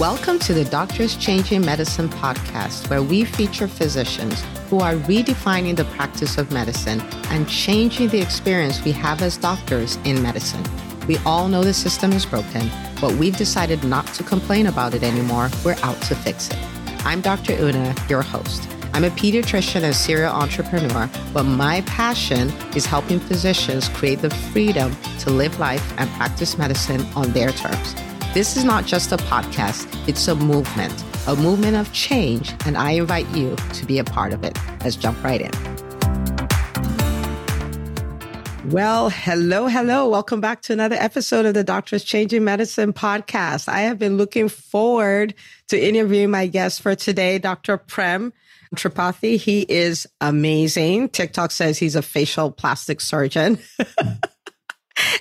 Welcome to the Doctors Changing Medicine podcast, where we feature physicians who are redefining the practice of medicine and changing the experience we have as doctors in medicine. We all know the system is broken, but we've decided not to complain about it anymore. We're out to fix it. I'm Dr. Una, your host. I'm a pediatrician and serial entrepreneur, but my passion is helping physicians create the freedom to live life and practice medicine on their terms. This is not just a podcast, it's a movement, a movement of change, and I invite you to be a part of it. Let's jump right in. Well, hello, hello. Welcome back to another episode of the Doctors Changing Medicine podcast. I have been looking forward to interviewing my guest for today, Dr. Prem Tripathi. He is amazing. TikTok says he's a facial plastic surgeon.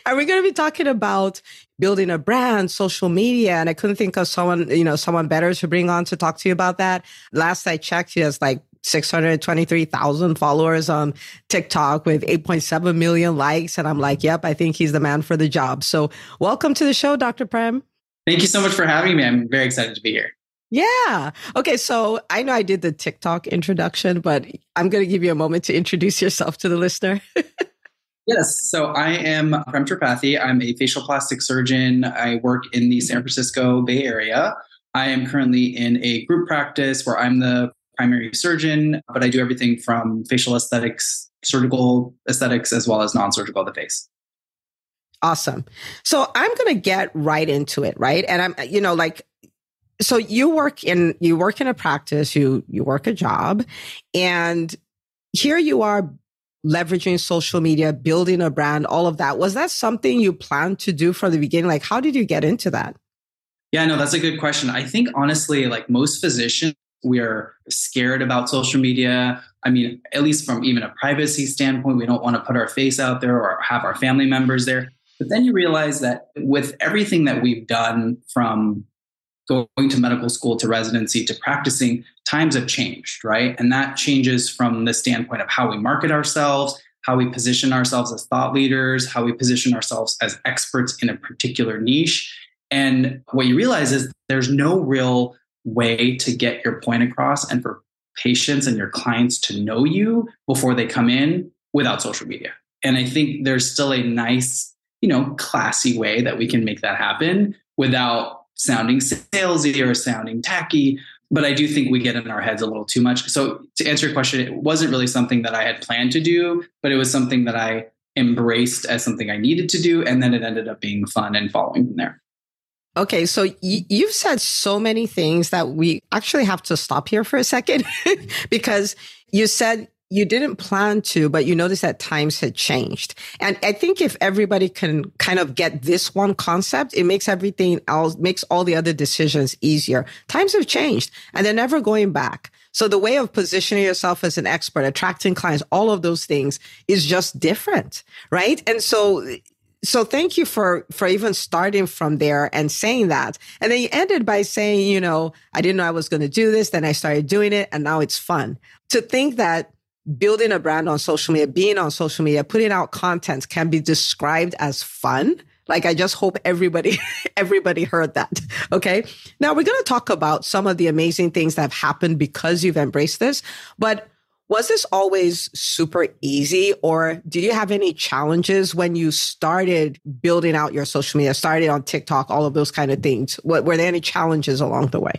and we're going to be talking about building a brand, social media. And I couldn't think of someone, you know, someone better to bring on to talk to you about that. Last I checked, he has like 623,000 followers on TikTok with 8.7 million likes. And I'm like, yep, I think he's the man for the job. So welcome to the show, Dr. Prem. Thank you so much for having me. I'm very excited to be here. Yeah. Okay. So I know I did the TikTok introduction, but I'm going to give you a moment to introduce yourself to the listener. Yes. So I am Prem Tripathi. I'm a facial plastic surgeon. I work in the San Francisco Bay Area. I am currently in a group practice where I'm the primary surgeon, but I do everything from facial aesthetics, surgical aesthetics, as well as non surgical of the face. Awesome. So I'm going to get right into it, right? And I'm, you know, like, so you work in you work in a practice, you you work a job, and here you are leveraging social media, building a brand, all of that. Was that something you planned to do from the beginning? Like, how did you get into that? Yeah, no, that's a good question. I think honestly, like most physicians, we are scared about social media. I mean, at least from even a privacy standpoint, we don't want to put our face out there or have our family members there. But then you realize that with everything that we've done from going to medical school to residency to practicing, times have changed, right? And that changes from the standpoint of how we market ourselves, how we position ourselves as thought leaders, how we position ourselves as experts in a particular niche. And what you realize is there's no real way to get your point across and for patients and your clients to know you before they come in without social media. And I think there's still a nice, you know, classy way that we can make that happen without sounding salesy or sounding tacky. But I do think we get in our heads a little too much. So to answer your question, it wasn't really something that I had planned to do, but it was something that I embraced as something I needed to do. And then it ended up being fun and following from there. Okay, so y- you've said so many things that we actually have to stop here for a second because you said you didn't plan to, but you noticed that times had changed. And I think if everybody can kind of get this one concept, it makes everything else, makes all the other decisions easier. Times have changed and they're never going back. So the way of positioning yourself as an expert, attracting clients, all of those things is just different, right? And so so thank you for for even starting from there and saying that and then you ended by saying you know i didn't know i was going to do this then i started doing it and now it's fun to think that building a brand on social media, being on social media, putting out content can be described as fun. Like I just hope everybody, everybody heard that. Okay. Now we're going to talk about some of the amazing things that have happened because you've embraced this, but was this always super easy or do you have any challenges when you started building out your social media, started on TikTok, all of those kind of things? What, were there any challenges along the way?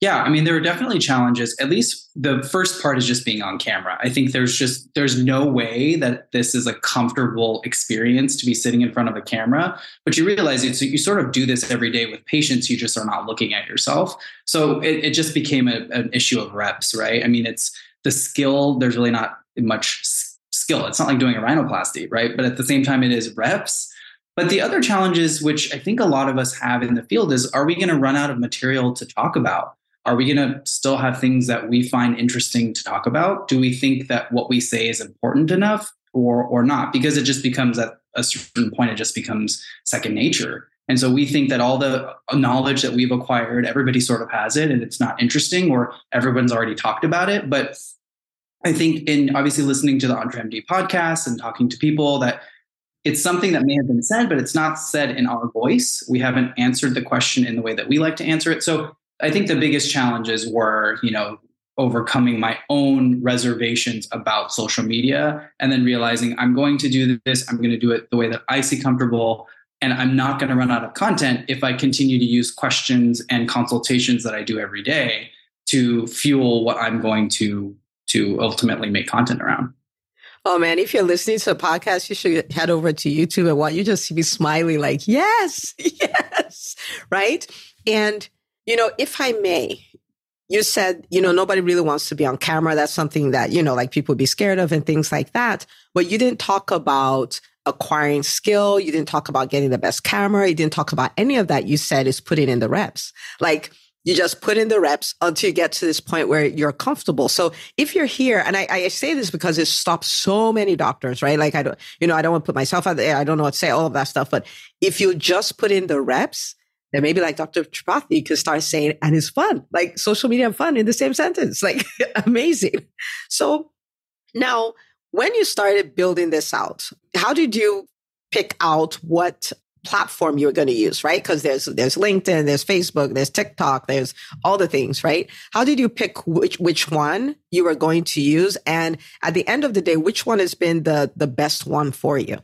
Yeah, I mean there are definitely challenges. At least the first part is just being on camera. I think there's just there's no way that this is a comfortable experience to be sitting in front of a camera, but you realize it so you sort of do this every day with patients you just are not looking at yourself. So it, it just became a, an issue of reps, right? I mean it's the skill there's really not much skill. It's not like doing a rhinoplasty, right? But at the same time it is reps. But the other challenges, which I think a lot of us have in the field, is are we going to run out of material to talk about? Are we going to still have things that we find interesting to talk about? Do we think that what we say is important enough or or not? Because it just becomes at a certain point, it just becomes second nature. And so we think that all the knowledge that we've acquired, everybody sort of has it and it's not interesting or everyone's already talked about it. But I think in obviously listening to the EntreMD podcast and talking to people that it's something that may have been said, but it's not said in our voice. We haven't answered the question in the way that we like to answer it. So I think the biggest challenges were, you know, overcoming my own reservations about social media and then realizing I'm going to do this, I'm going to do it the way that I see comfortable. And I'm not going to run out of content if I continue to use questions and consultations that I do every day to fuel what I'm going to to ultimately make content around. Oh man, if you're listening to a podcast, you should head over to YouTube and what you just see me smiling like, yes, yes, right? And, you know, if I may, you said, you know, nobody really wants to be on camera. That's something that, you know, like people would be scared of and things like that. But you didn't talk about acquiring skill. You didn't talk about getting the best camera. You didn't talk about any of that. You said is putting in the reps. Like you just put in the reps until you get to this point where you're comfortable. So if you're here, and I, I, say this because it stops so many doctors, right? Like I don't, you know, I don't want to put myself out there. I don't know what to say, all of that stuff. But if you just put in the reps, then maybe like Dr. Tripathi could start saying, and it's fun, like social media and fun in the same sentence, like amazing. So now when you started building this out, how did you pick out what platform you're going to use, right? Because there's there's LinkedIn, there's Facebook, there's TikTok, there's all the things, right? How did you pick which which one you were going to use, and at the end of the day, which one has been the the best one for you?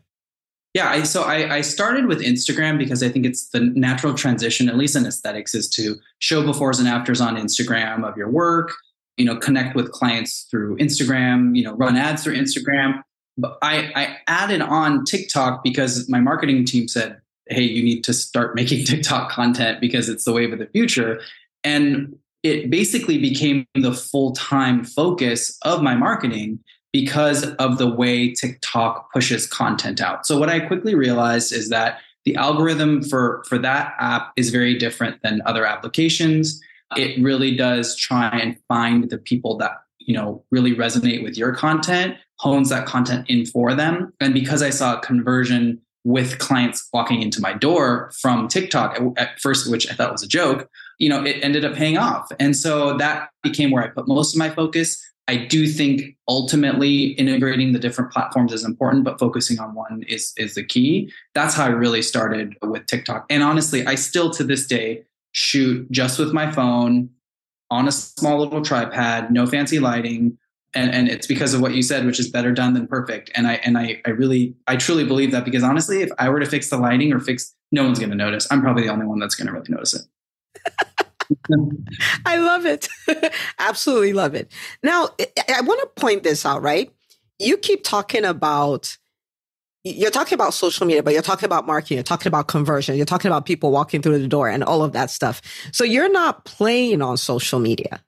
Yeah, I, so I, I started with Instagram because I think it's the natural transition, at least in aesthetics, is to show befores and afters on Instagram of your work. You know, connect with clients through Instagram. You know, run ads through Instagram. But I, I added on TikTok because my marketing team said hey, you need to start making TikTok content because it's the wave of the future. And it basically became the full time focus of my marketing because of the way TikTok pushes content out. So, what I quickly realized is that the algorithm for, for that app is very different than other applications. It really does try and find the people that you know really resonate with your content hones that content in for them and because i saw a conversion with clients walking into my door from TikTok at first, which I thought was a joke, you know, it ended up paying off. And so that became where I put most of my focus. I do think ultimately integrating the different platforms is important, but focusing on one is is the key. That's how I really started with TikTok. And honestly, I still to this day shoot just with my phone on a small little tripod, no fancy lighting, and and it's because of what you said which is better done than perfect and i and i i really i truly believe that because honestly if i were to fix the lighting or fix no one's going to notice i'm probably the only one that's going to really notice it i love it absolutely love it now i want to point this out right you keep talking about you're talking about social media, but you're talking about marketing, you're talking about conversion, you're talking about people walking through the door and all of that stuff. So you're not playing on social media.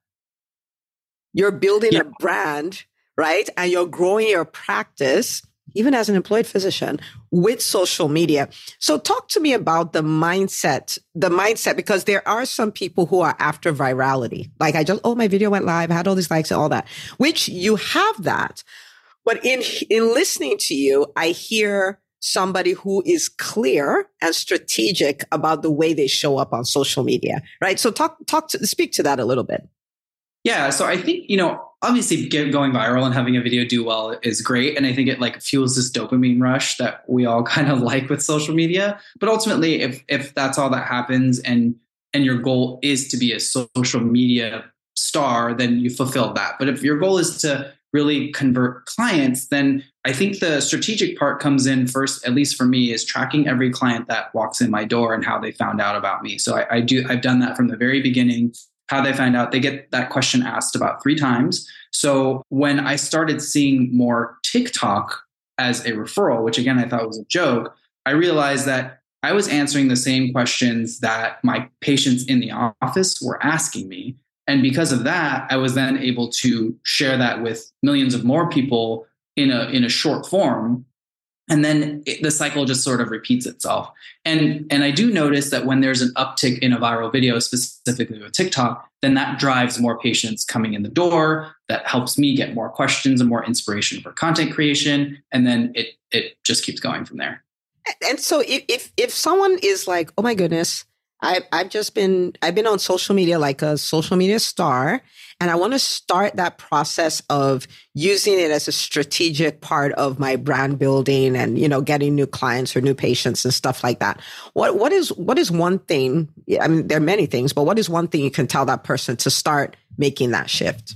You're building yeah. a brand, right? And you're growing your practice, even as an employed physician, with social media. So talk to me about the mindset, the mindset, because there are some people who are after virality. Like I just, oh, my video went live, I had all these likes and all that, which you have that. But in, in listening to you, I hear somebody who is clear and strategic about the way they show up on social media, right? So talk, talk to, speak to that a little bit. Yeah, so I think you know, obviously, going viral and having a video do well is great, and I think it like fuels this dopamine rush that we all kind of like with social media. But ultimately, if if that's all that happens, and and your goal is to be a social media star, then you fulfill that. But if your goal is to really convert clients, then I think the strategic part comes in first, at least for me, is tracking every client that walks in my door and how they found out about me. So I, I do I've done that from the very beginning how they find out they get that question asked about three times. So when i started seeing more tiktok as a referral which again i thought was a joke i realized that i was answering the same questions that my patients in the office were asking me. And because of that i was then able to share that with millions of more people in a in a short form and then it, the cycle just sort of repeats itself. And and i do notice that when there's an uptick in a viral video specifically with tiktok then that drives more patients coming in the door. That helps me get more questions and more inspiration for content creation. And then it it just keeps going from there. And so if if, if someone is like oh my goodness I, I've just been I've been on social media like a social media star, and I want to start that process of using it as a strategic part of my brand building and you know getting new clients or new patients and stuff like that. What what is what is one thing I mean, there are many things, but what is one thing you can tell that person to start making that shift?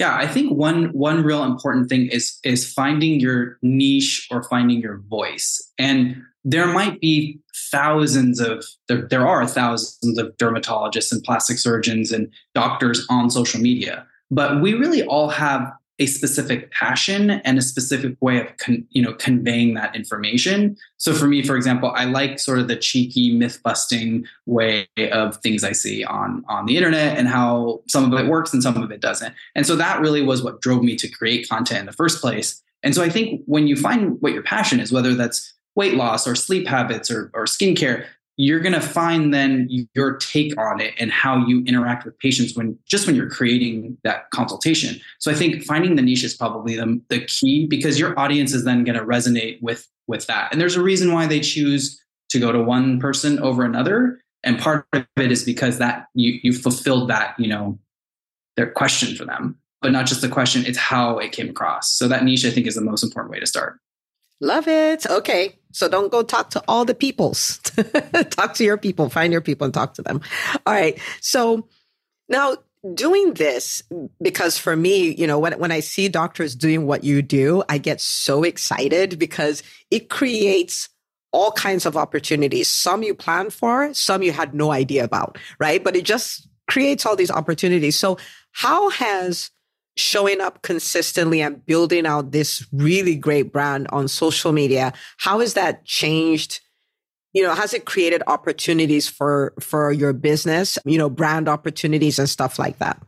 Yeah, I think one one real important thing is is finding your niche or finding your voice. And there might be thousands of there, there are thousands of dermatologists and plastic surgeons and doctors on social media but we really all have a specific passion and a specific way of con, you know conveying that information. So for me for example i like sort of the cheeky myth busting way of things i see on on the internet and how some of it works and some of it doesn't. And so that really was what drove me to create content in the first place. And so i think when you find what your passion is whether that's weight loss or sleep habits or, or skincare, you're going to find then your take on it and how you interact with patients when just when you're creating that consultation. So I think finding the niche is probably the, the key because your audience is then going to resonate with with that. And there's a reason why they choose to go to one person over another. And part of it is because that you you fulfilled that, you know, their question for them. But not just the question, it's how it came across. So that niche I think is the most important way to start. Love it. Okay. So don't go talk to all the peoples. talk to your people, find your people and talk to them. All right. So now doing this, because for me, you know, when, when I see doctors doing what you do, I get so excited because it creates all kinds of opportunities. Some you plan for, some you had no idea about, right? But it just creates all these opportunities. So how has showing up consistently and building out this really great brand on social media how has that changed? You know has it created opportunities for for your business you know brand opportunities and stuff like that?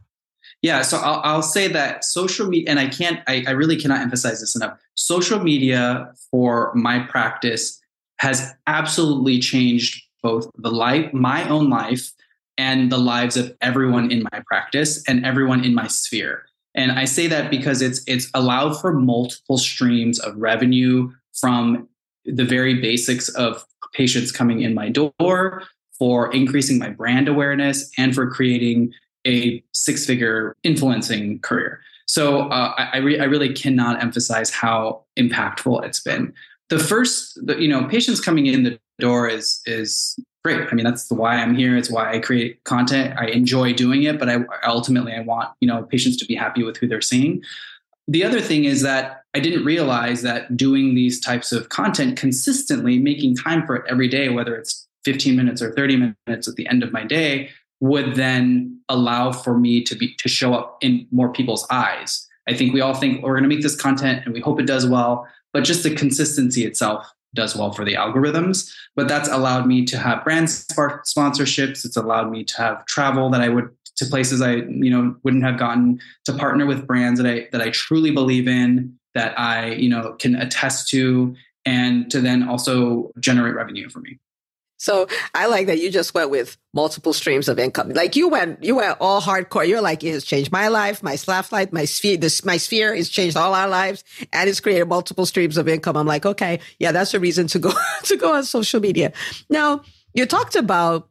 Yeah so i'll, I'll say that social media and i can't I, I really cannot emphasize this enough. Social media for my practice has absolutely changed both the life my own life and the lives of everyone in my practice and everyone in my sphere and I say that because it's it's allowed for multiple streams of revenue from the very basics of patients coming in my door, for increasing my brand awareness, and for creating a six figure influencing career. So uh, I, I, re- I, really cannot emphasize how impactful it's been. The first, the, you know, patients coming in the door is is great. I mean, that's why I'm here. It's why I create content. I enjoy doing it, but I ultimately I want you know patients to be happy with who they're seeing. The other thing is that I didn't realize that doing these types of content consistently, making time for it every day, whether it's 15 minutes or 30 minutes at the end of my day, would then allow for me to be to show up in more people's eyes. I think we all think oh, we're going to make this content and we hope it does well, but just the consistency itself does well for the algorithms. But that's allowed me to have brand sponsorships. It's allowed me to have travel that I would to places I you know wouldn't have gotten to partner with brands that I that I truly believe in that I you know can attest to and to then also generate revenue for me. So I like that you just went with multiple streams of income. Like you went, you went all hardcore. You're like, it has changed my life, my slash life, my sphere, this, my sphere has changed all our lives and it's created multiple streams of income. I'm like, okay, yeah, that's a reason to go, to go on social media. Now you talked about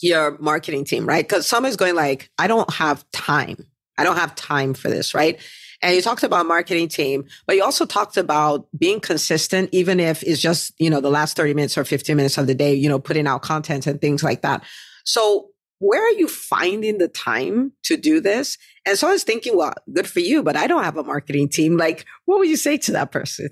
your marketing team, right? Cause some is going like, I don't have time. I don't have time for this, right? And you talked about marketing team, but you also talked about being consistent, even if it's just, you know, the last 30 minutes or 15 minutes of the day, you know, putting out content and things like that. So where are you finding the time to do this? And so I was thinking, well, good for you, but I don't have a marketing team. Like, what would you say to that person?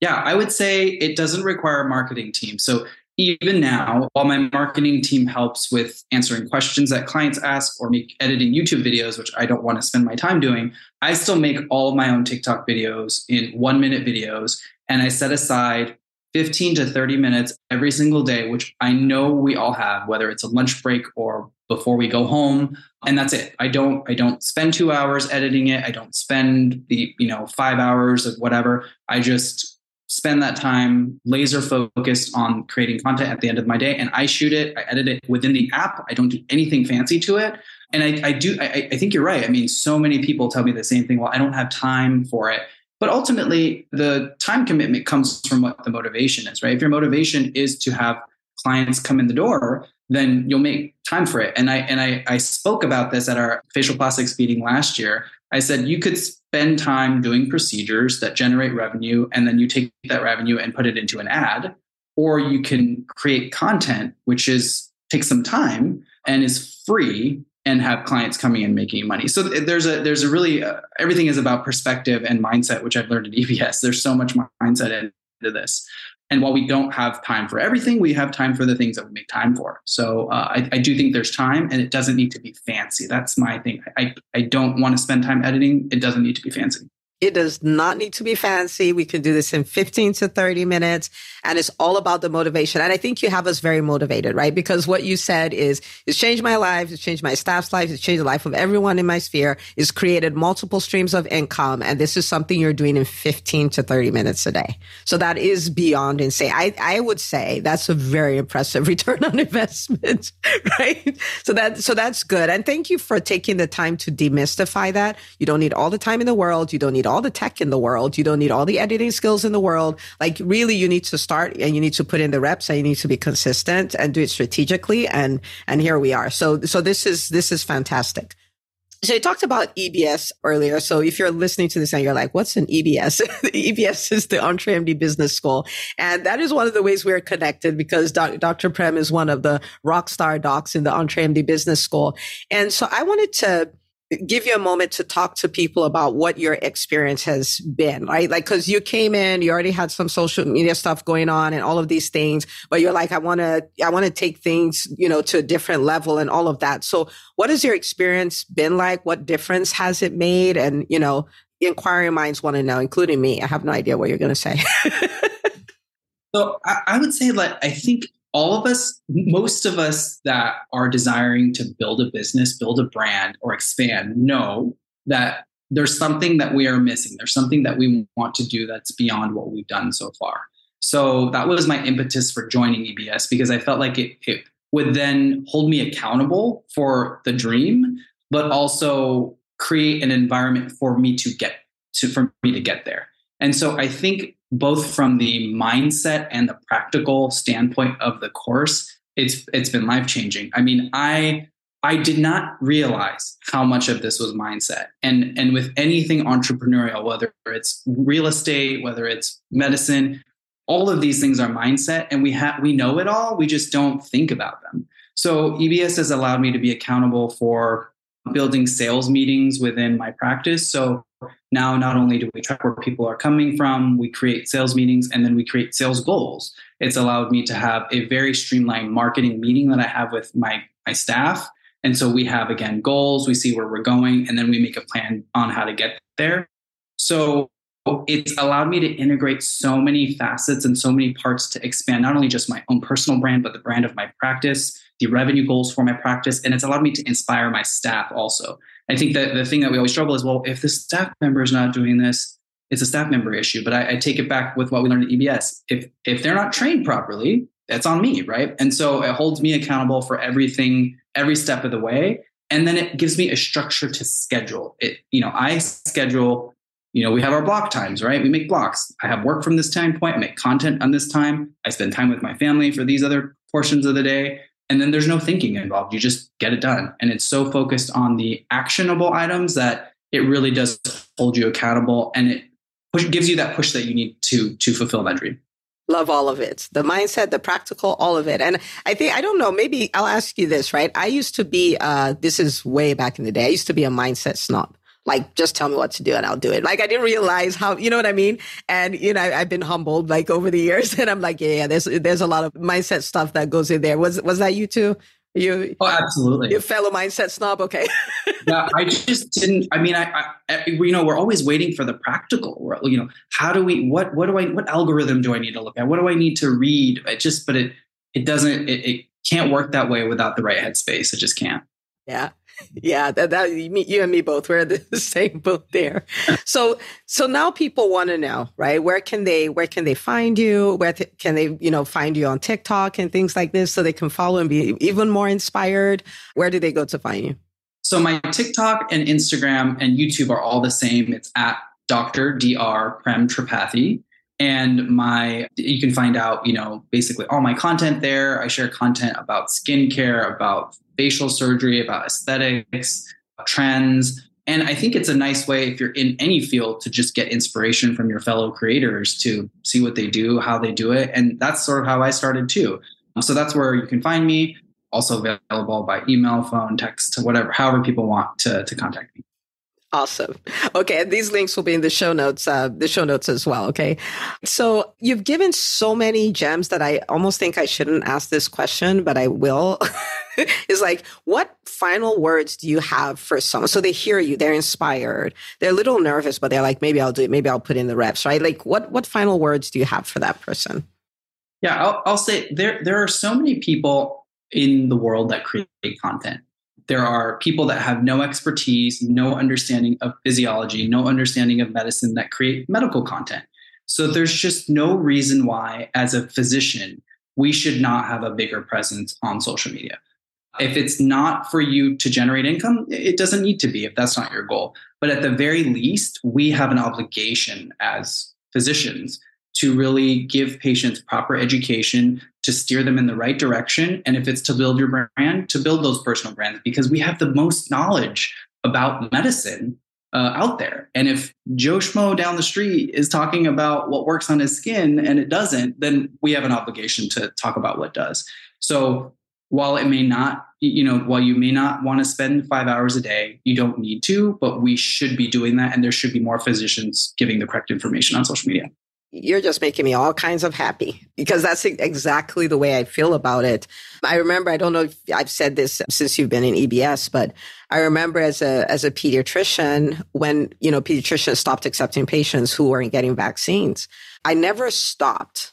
Yeah, I would say it doesn't require a marketing team. So even now, while my marketing team helps with answering questions that clients ask or make editing YouTube videos, which I don't want to spend my time doing, I still make all of my own TikTok videos in one minute videos. And I set aside 15 to 30 minutes every single day, which I know we all have, whether it's a lunch break or before we go home. And that's it. I don't, I don't spend two hours editing it. I don't spend the, you know, five hours of whatever. I just spend that time laser focused on creating content at the end of my day and i shoot it i edit it within the app i don't do anything fancy to it. And i, I do I, I think you're right. I mean so many people tell me the same thing well i don't have time for it. But ultimately the time commitment comes from what the motivation is right? If your motivation is to have clients come in the door then you'll make time for it. And i and i, I spoke about this at our facial plastics meeting last year I said you could spend time doing procedures that generate revenue, and then you take that revenue and put it into an ad, or you can create content, which is takes some time and is free and have clients coming and making money. So there's a there's a really uh, everything is about perspective and mindset, which I've learned at EBS. There's so much mindset into this. And while we don't have time for everything, we have time for the things that we make time for. So uh, I, I, do think there's time, and it doesn't need to be fancy. That's my thing. I I don't want to spend time editing. It doesn't need to be fancy. It does not need to be fancy. We can do this in 15 to 30 minutes. And it's all about the motivation. And I think you have us very motivated, right? Because what you said is, it's changed my life. It's changed my staff's life. It's changed the life of everyone in my sphere. It's created multiple streams of income. And this is something you're doing in 15 to 30 minutes a day. So that is beyond insane. I, I would say that's a very impressive return on investment, right? So that, so that's good. And thank you for taking the time to demystify that. You don't need all the time in the world. You don't need all the tech in the world. You don't need all the editing skills in the world. Like really, you need to start and you need to put in the reps and you need to be consistent and do it strategically. And, and here we are. So, so this is, this is fantastic. So you talked about EBS earlier. So if you're listening to this and you're like, what's an EBS? EBS is the EntreMD Business School. And that is one of the ways we're connected because Dr. Prem is one of the rock star docs in the EntreMD Business School. And so I wanted to give you a moment to talk to people about what your experience has been, right? Like, cause you came in, you already had some social media stuff going on and all of these things, but you're like, I want to, I want to take things, you know, to a different level and all of that. So what has your experience been like? What difference has it made? And, you know, inquiring minds want to know, including me. I have no idea what you're going to say. so I, I would say like, I think all of us, most of us that are desiring to build a business, build a brand, or expand know that there's something that we are missing. There's something that we want to do that's beyond what we've done so far. So that was my impetus for joining EBS because I felt like it, it would then hold me accountable for the dream, but also create an environment for me to get to for me to get there. And so I think both from the mindset and the practical standpoint of the course, it's it's been life changing. I mean, I I did not realize how much of this was mindset. And and with anything entrepreneurial, whether it's real estate, whether it's medicine, all of these things are mindset and we have we know it all, we just don't think about them. So EBS has allowed me to be accountable for building sales meetings within my practice. So now not only do we track where people are coming from, we create sales meetings and then we create sales goals. It's allowed me to have a very streamlined marketing meeting that I have with my, my staff. And so we have again goals, we see where we're going, and then we make a plan on how to get there. So it's allowed me to integrate so many facets and so many parts to expand not only just my own personal brand, but the brand of my practice, the revenue goals for my practice. And it's allowed me to inspire my staff also. I think that the thing that we always struggle is well, if the staff member is not doing this, it's a staff member issue. But I, I take it back with what we learned at EBS. If if they're not trained properly, that's on me, right? And so it holds me accountable for everything, every step of the way. And then it gives me a structure to schedule it. You know, I schedule, you know, we have our block times, right? We make blocks. I have work from this time point, I make content on this time. I spend time with my family for these other portions of the day. And then there's no thinking involved. You just get it done. And it's so focused on the actionable items that it really does hold you accountable and it push, gives you that push that you need to to fulfill that dream. Love all of it. The mindset, the practical, all of it. And I think, I don't know, maybe I'll ask you this, right? I used to be, uh, this is way back in the day. I used to be a mindset snob like just tell me what to do and I'll do it. Like I didn't realize how, you know what I mean? And you know, I've been humbled like over the years and I'm like, yeah, yeah, there's there's a lot of mindset stuff that goes in there. Was was that you too? You Oh, absolutely. Your fellow mindset snob, okay. yeah, I just didn't I mean I, I you know, we're always waiting for the practical. You know, how do we what what do I what algorithm do I need to look at? What do I need to read? It just but it it doesn't it, it can't work that way without the right headspace. It just can't. Yeah yeah, that, that you and me both we're the same boat there. So so now people want to know, right? Where can they where can they find you? Where th- can they you know find you on TikTok and things like this, so they can follow and be even more inspired? Where do they go to find you? So my TikTok and Instagram and YouTube are all the same. It's at Dr. Dr. Prem Tripathi. And my you can find out, you know, basically all my content there. I share content about skincare, about facial surgery, about aesthetics, trends. And I think it's a nice way if you're in any field to just get inspiration from your fellow creators to see what they do, how they do it. And that's sort of how I started too. So that's where you can find me. also available by email, phone, text, whatever, however people want to, to contact me. Awesome. Okay, these links will be in the show notes, uh, the show notes as well. Okay, so you've given so many gems that I almost think I shouldn't ask this question, but I will. is like, what final words do you have for someone? So they hear you, they're inspired, they're a little nervous, but they're like, maybe I'll do it, maybe I'll put in the reps, right? Like, what what final words do you have for that person? Yeah, I'll, I'll say there there are so many people in the world that create content there are people that have no expertise, no understanding of physiology, no understanding of medicine that create medical content. So there's just no reason why, as a physician, we should not have a bigger presence on social media. If it's not for you to generate income, it doesn't need to be if that's not your goal. But at the very least, we have an obligation as physicians to really give patients proper education to steer them in the right direction. And if it's to build your brand, to build those personal brands, because we have the most knowledge about medicine uh, out there. And if Joe Schmo down the street is talking about what works on his skin and it doesn't, then we have an obligation to talk about what does. So while it may not, you know, while you may not want to spend five hours a day, you don't need to, but we should be doing that. And there should be more physicians giving the correct information on social media you're just making me all kinds of happy because that's exactly the way I feel about it. I remember, I don't know if I've said this since you've been in EBS, but I remember as a, as a pediatrician, when, you know, pediatricians stopped accepting patients who weren't getting vaccines, I never stopped.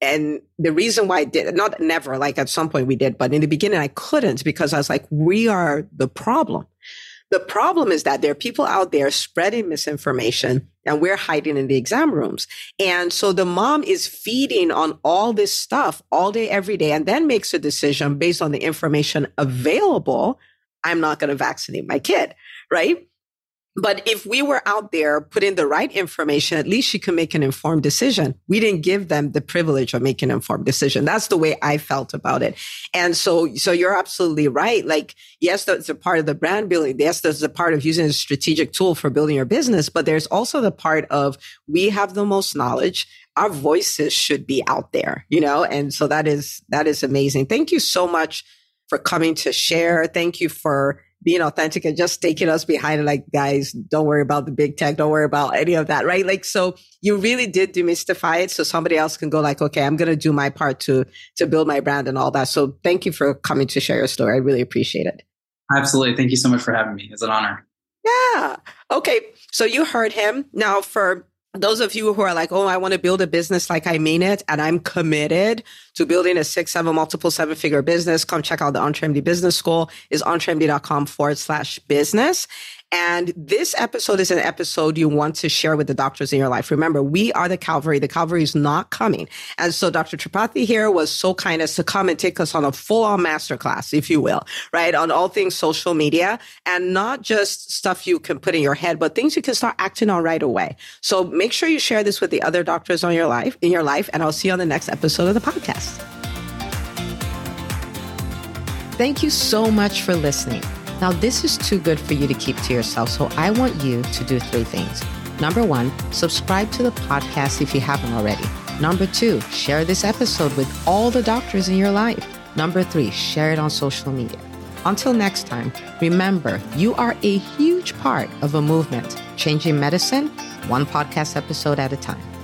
And the reason why I did, not never, like at some point we did, but in the beginning I couldn't because I was like, we are the problem. The problem is that there are people out there spreading misinformation and we're hiding in the exam rooms. And so the mom is feeding on all this stuff all day, every day, and then makes a decision based on the information available. I'm not going to vaccinate my kid, right? But if we were out there putting the right information, at least she could make an informed decision. We didn't give them the privilege of making an informed decision. That's the way I felt about it. And so, so you're absolutely right. Like, yes, that's a part of the brand building. Yes, there's a part of using a strategic tool for building your business, but there's also the part of we have the most knowledge. Our voices should be out there, you know? And so that is, that is amazing. Thank you so much for coming to share. Thank you for being authentic and just taking us behind like guys don't worry about the big tech. Don't worry about any of that right? Like so you really did demystify it so somebody else can go like okay i'm going to do my part to to build my brand and all that. So thank you for coming to share your story. I really appreciate it. Absolutely. Thank you so much for having me. It's an honor. Yeah. Okay. So you heard him. Now for those of you who are like, oh, I want to build a business like I mean it, and I'm committed to building a six, seven, multiple seven figure business, come check out the EntreMD Business School is entremd.com forward slash business. And this episode is an episode you want to share with the doctors in your life. Remember, we are the Calvary. The Calvary is not coming. And so Dr. Tripathi here was so kind as to come and take us on a full on masterclass, if you will, right? On all things social media and not just stuff you can put in your head, but things you can start acting on right away. So make sure you share this with the other doctors on your life, in your life. And I'll see you on the next episode of the podcast. Thank you so much for listening. Now, this is too good for you to keep to yourself, so I want you to do three things. Number one, subscribe to the podcast if you haven't already. Number two, share this episode with all the doctors in your life. Number three, share it on social media. Until next time, remember you are a huge part of a movement changing medicine one podcast episode at a time.